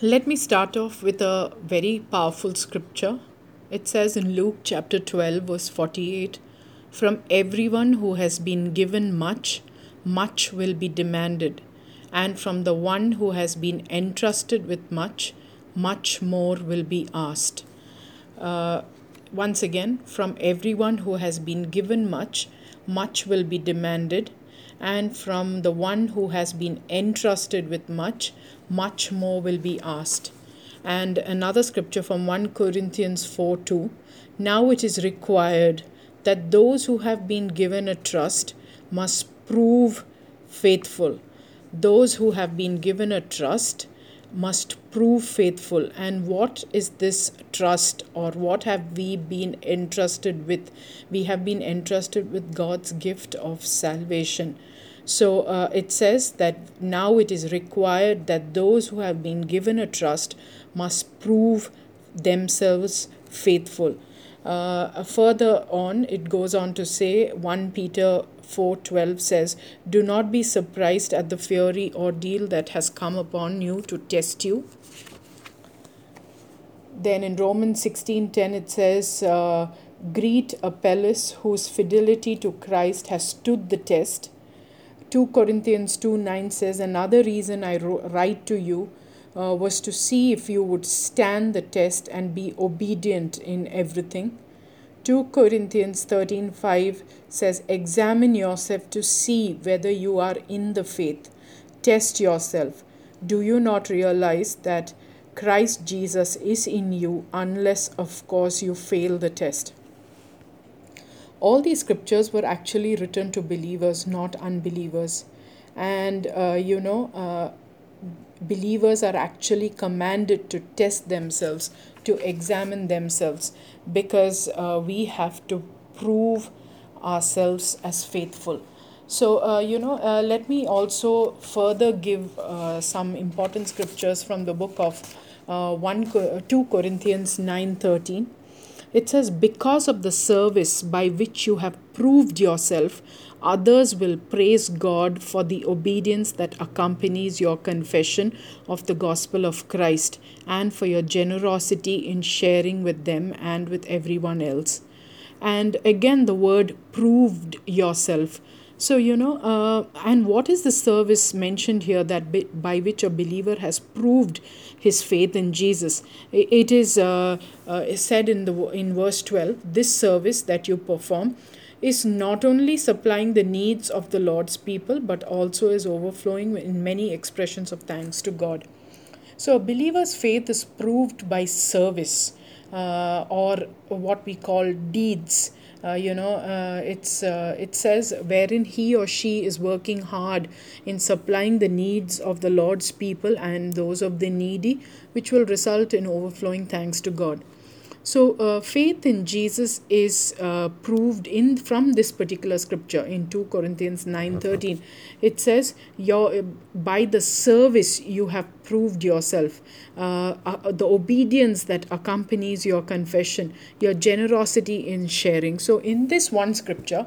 Let me start off with a very powerful scripture. It says in Luke chapter 12, verse 48 From everyone who has been given much, much will be demanded, and from the one who has been entrusted with much, much more will be asked. Uh, once again, from everyone who has been given much, much will be demanded, and from the one who has been entrusted with much, much more will be asked. And another scripture from 1 Corinthians 4 2 Now it is required that those who have been given a trust must prove faithful. Those who have been given a trust must prove faithful. And what is this trust, or what have we been entrusted with? We have been entrusted with God's gift of salvation. So uh, it says that now it is required that those who have been given a trust must prove themselves faithful. Uh, further on, it goes on to say 1 Peter 4:12 says, "Do not be surprised at the fiery ordeal that has come upon you to test you." Then in Romans 16:10 it says, uh, "Greet Apelles, whose fidelity to Christ has stood the test." 2 Corinthians 2 9 says, Another reason I write to you uh, was to see if you would stand the test and be obedient in everything. 2 Corinthians 13 5 says, Examine yourself to see whether you are in the faith. Test yourself. Do you not realize that Christ Jesus is in you unless, of course, you fail the test? all these scriptures were actually written to believers, not unbelievers. And, uh, you know, uh, believers are actually commanded to test themselves, to examine themselves, because uh, we have to prove ourselves as faithful. So, uh, you know, uh, let me also further give uh, some important scriptures from the book of uh, 1 2 Corinthians 9:13 it says, Because of the service by which you have proved yourself, others will praise God for the obedience that accompanies your confession of the gospel of Christ and for your generosity in sharing with them and with everyone else. And again, the word proved yourself. So, you know, uh, and what is the service mentioned here that by, which a believer has proved his faith in Jesus? It is uh, uh, said in, the, in verse 12 this service that you perform is not only supplying the needs of the Lord's people, but also is overflowing in many expressions of thanks to God. So, a believer's faith is proved by service uh, or what we call deeds uh, you know uh, it's uh, it says wherein he or she is working hard in supplying the needs of the lord's people and those of the needy which will result in overflowing thanks to god so uh, faith in Jesus is uh, proved in from this particular scripture in 2 Corinthians 9:13. It says, "Your by the service you have proved yourself, uh, uh, the obedience that accompanies your confession, your generosity in sharing." So in this one scripture,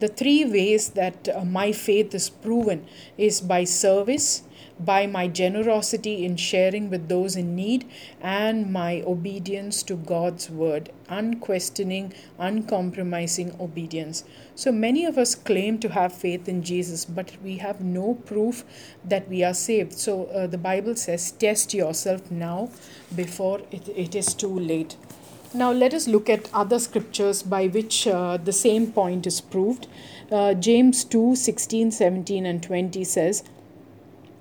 the three ways that uh, my faith is proven is by service by my generosity in sharing with those in need and my obedience to God's word, unquestioning, uncompromising obedience. So many of us claim to have faith in Jesus, but we have no proof that we are saved. So uh, the Bible says, test yourself now before it, it is too late. Now, let us look at other scriptures by which uh, the same point is proved. Uh, James 2 16, 17, and 20 says,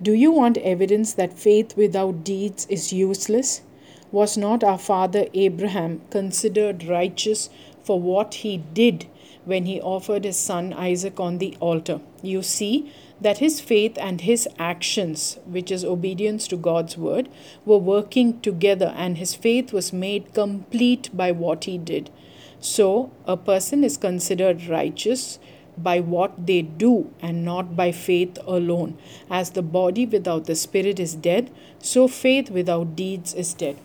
do you want evidence that faith without deeds is useless? Was not our father Abraham considered righteous for what he did when he offered his son Isaac on the altar? You see that his faith and his actions, which is obedience to God's word, were working together, and his faith was made complete by what he did. So, a person is considered righteous by what they do and not by faith alone. As the body without the spirit is dead, so faith without deeds is dead.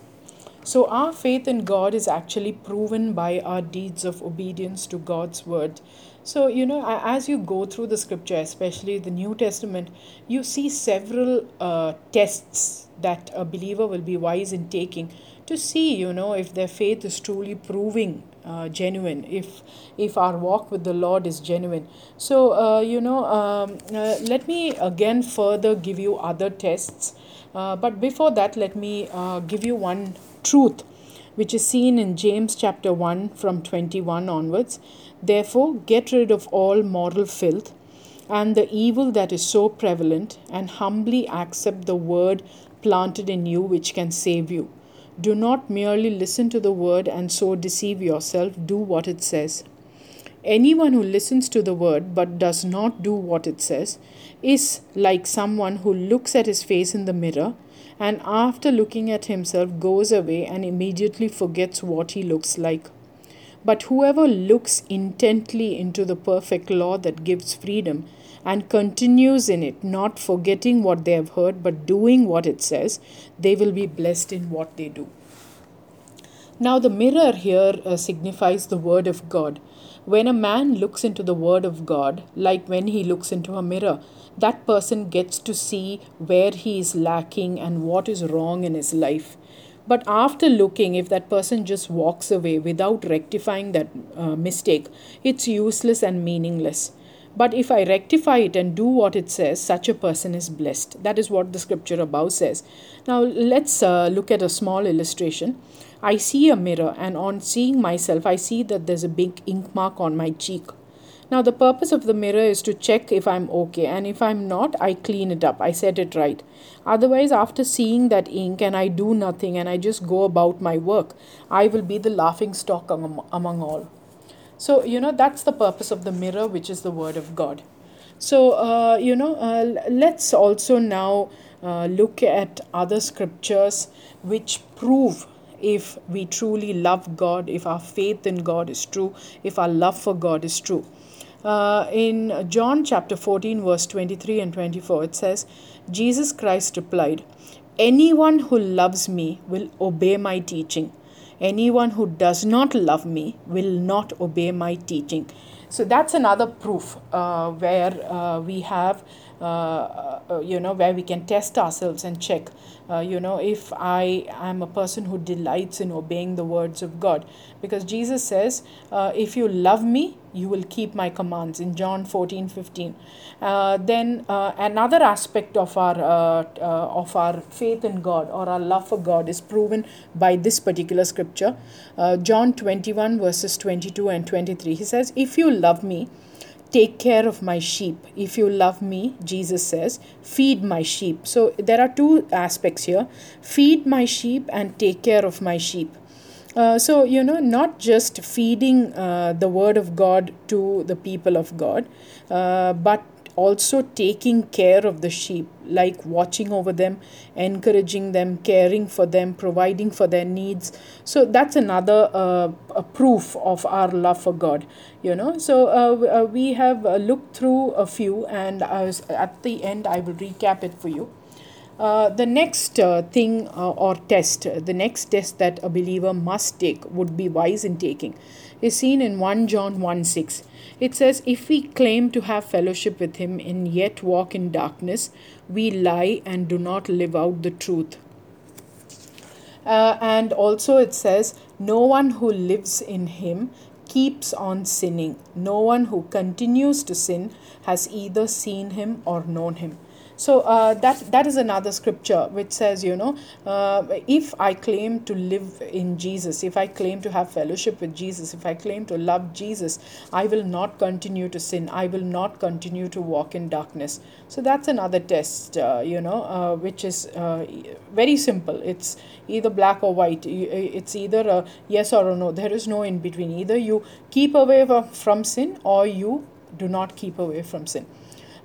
So, our faith in God is actually proven by our deeds of obedience to God's word. So, you know, as you go through the scripture, especially the New Testament, you see several uh, tests that a believer will be wise in taking to see, you know, if their faith is truly proving uh, genuine if if our walk with the lord is genuine so uh, you know um, uh, let me again further give you other tests uh, but before that let me uh, give you one truth which is seen in James chapter 1 from 21 onwards. Therefore, get rid of all moral filth and the evil that is so prevalent, and humbly accept the word planted in you which can save you. Do not merely listen to the word and so deceive yourself, do what it says. Anyone who listens to the word but does not do what it says is like someone who looks at his face in the mirror and after looking at himself goes away and immediately forgets what he looks like. But whoever looks intently into the perfect law that gives freedom and continues in it, not forgetting what they have heard, but doing what it says, they will be blessed in what they do. Now, the mirror here uh, signifies the Word of God. When a man looks into the Word of God, like when he looks into a mirror, that person gets to see where he is lacking and what is wrong in his life. But after looking, if that person just walks away without rectifying that uh, mistake, it's useless and meaningless. But if I rectify it and do what it says, such a person is blessed. That is what the scripture above says. Now, let's uh, look at a small illustration. I see a mirror, and on seeing myself, I see that there's a big ink mark on my cheek. Now, the purpose of the mirror is to check if I'm okay, and if I'm not, I clean it up, I set it right. Otherwise, after seeing that ink and I do nothing and I just go about my work, I will be the laughing stock among, among all. So, you know, that's the purpose of the mirror, which is the Word of God. So, uh, you know, uh, let's also now uh, look at other scriptures which prove if we truly love God, if our faith in God is true, if our love for God is true. Uh, in John chapter 14, verse 23 and 24, it says, Jesus Christ replied, Anyone who loves me will obey my teaching. Anyone who does not love me will not obey my teaching. So that's another proof uh, where uh, we have, uh, uh, you know, where we can test ourselves and check, uh, you know, if I am a person who delights in obeying the words of God. Because Jesus says, uh, if you love me, you will keep my commands in John 14 15. then another aspect of our, of our faith in God or our love for God is proven by this particular scripture. John 21 verses 22 and 23. He says, If you love me, take care of my sheep. If you love me, Jesus says, feed my sheep. So there are two aspects here feed my sheep and take care of my sheep. Uh, so, you know, not just feeding uh, the word of God to the people of God, uh, but also taking care of the sheep, like watching over them, encouraging them, caring for them, providing for their needs. So that's another uh, a proof of our love for God, you know. So uh, uh we have uh, looked through a few, and at the end, I will recap it for you. Uh, the next uh, thing uh, or test, the next test that a believer must take, would be wise in taking, is seen in 1 John 1 6. It says, If we claim to have fellowship with him and yet walk in darkness, we lie and do not live out the truth. Uh, and also it says, No one who lives in him keeps on sinning. No one who continues to sin has either seen him or known him. So uh, that that is another scripture which says, you know, uh, if I claim to live in Jesus, if I claim to have fellowship with Jesus, if I claim to love Jesus, I will not continue to sin. I will not continue to walk in darkness. So that's another test, uh, you know, uh, which is uh, very simple. It's either black or white. It's either a yes or a no. There is no in between. Either you keep away from sin or you do not keep away from sin.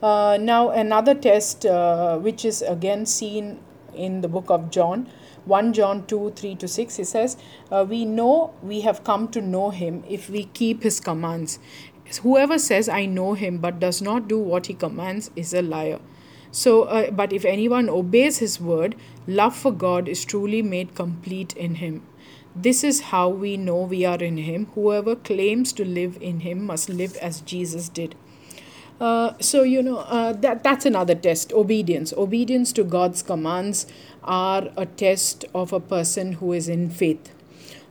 Uh, now, another test, uh, which is again seen in the book of John, 1 John 2 3 to 6, he says, uh, We know we have come to know him if we keep his commands. Whoever says, I know him, but does not do what he commands, is a liar. So, uh, but if anyone obeys his word, love for God is truly made complete in him. This is how we know we are in him. Whoever claims to live in him must live as Jesus did. Uh, so you know uh, that that's another test obedience. Obedience to god's commands are a test of a person who is in faith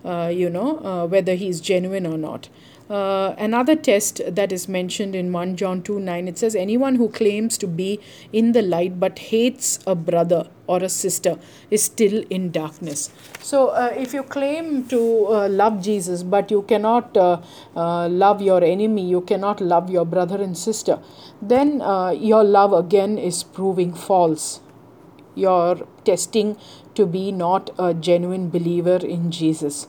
uh, you know uh, whether he's genuine or not uh, another test that is mentioned in 1 John 2 9, it says, Anyone who claims to be in the light but hates a brother or a sister is still in darkness. So, uh, if you claim to uh, love Jesus but you cannot uh, uh, love your enemy, you cannot love your brother and sister, then uh, your love again is proving false. You're testing to be not a genuine believer in Jesus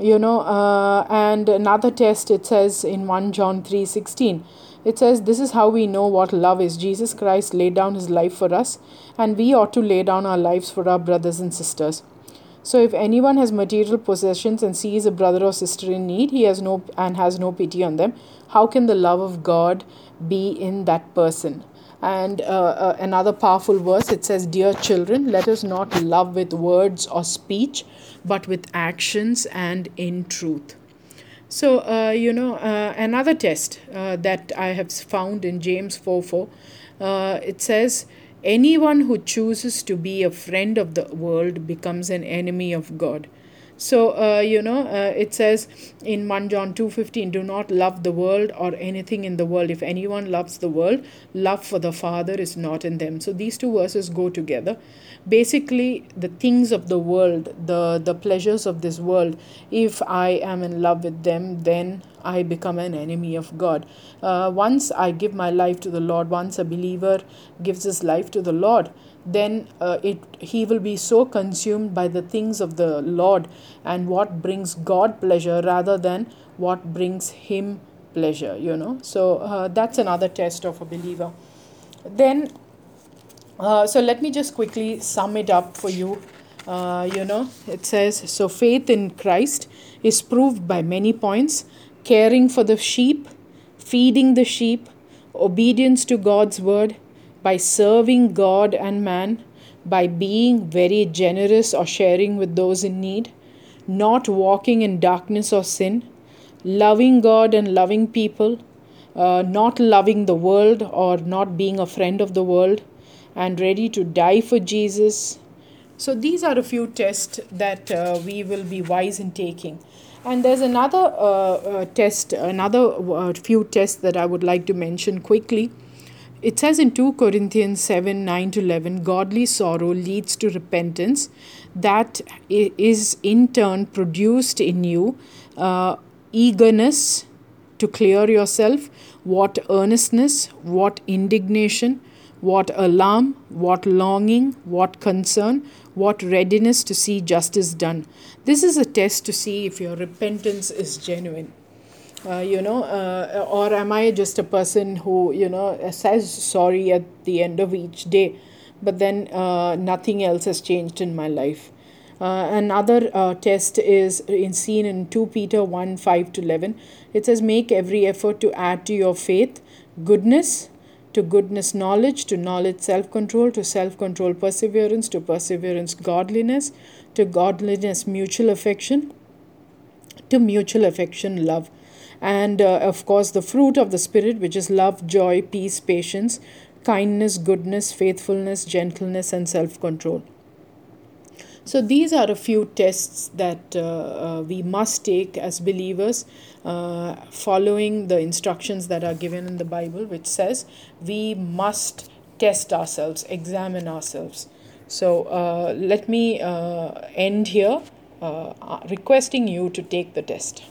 you know uh, and another test it says in 1 john 3 16 it says this is how we know what love is. Jesus christ laid down his life for us and we ought to lay down our lives for our brothers and sisters. So if anyone has material possessions and sees a brother or sister in need he has no and has no pity on them how can the love of god be in that person and uh, uh, another powerful verse it says dear children let us not love with words or speech but with actions and in truth. So uh, you know uh, another test uh, that i have found in james 4 4 uh, it says anyone who chooses to be a friend of the world becomes an enemy of god so uh, you know uh, it says in 1 john 2.15 do not love the world or anything in the world. If anyone loves the world love for the father is not in them. So these two verses go together. Basically the things of the world the the pleasures of this world if i am in love with them then I become an enemy of God. Uh, once I give my life to the Lord, once a believer gives his life to the Lord, then uh, it he will be so consumed by the things of the Lord and what brings God pleasure rather than what brings him pleasure. You know, so uh, that's another test of a believer. Then, uh, so let me just quickly sum it up for you. Uh, you know, it says so faith in Christ is proved by many points caring for the sheep, feeding the sheep, obedience to God's word, by serving God and man, by being very generous or sharing with those in need, not walking in darkness or sin, loving God and loving people, uh, not loving the world or not being a friend of the world, and ready to die for Jesus. So, these are a few tests that uh, we will be wise in taking. And there's another uh, uh, test, another uh, few tests that I would like to mention quickly. It says in 2 Corinthians 7 9 to 11, godly sorrow leads to repentance, that is in turn produced in you uh, eagerness to clear yourself, what earnestness, what indignation, what alarm, what longing, what concern, what readiness to see justice done. This is a test to see if your repentance is genuine. Uh, you know, uh, or am I just a person who, you know, says sorry at the end of each day, but then uh, nothing else has changed in my life? Uh, another uh, test is in seen in 2 Peter 1 5 to 11. It says, Make every effort to add to your faith goodness, to goodness knowledge, to knowledge self control, to self control perseverance, to perseverance godliness, to godliness mutual affection, to mutual affection love. And uh, of course, the fruit of the Spirit, which is love, joy, peace, patience, kindness, goodness, faithfulness, gentleness, and self control. So, these are a few tests that uh, uh, we must take as believers, uh, following the instructions that are given in the Bible, which says we must test ourselves, examine ourselves. So, uh, let me uh, end here, requesting you to take the test.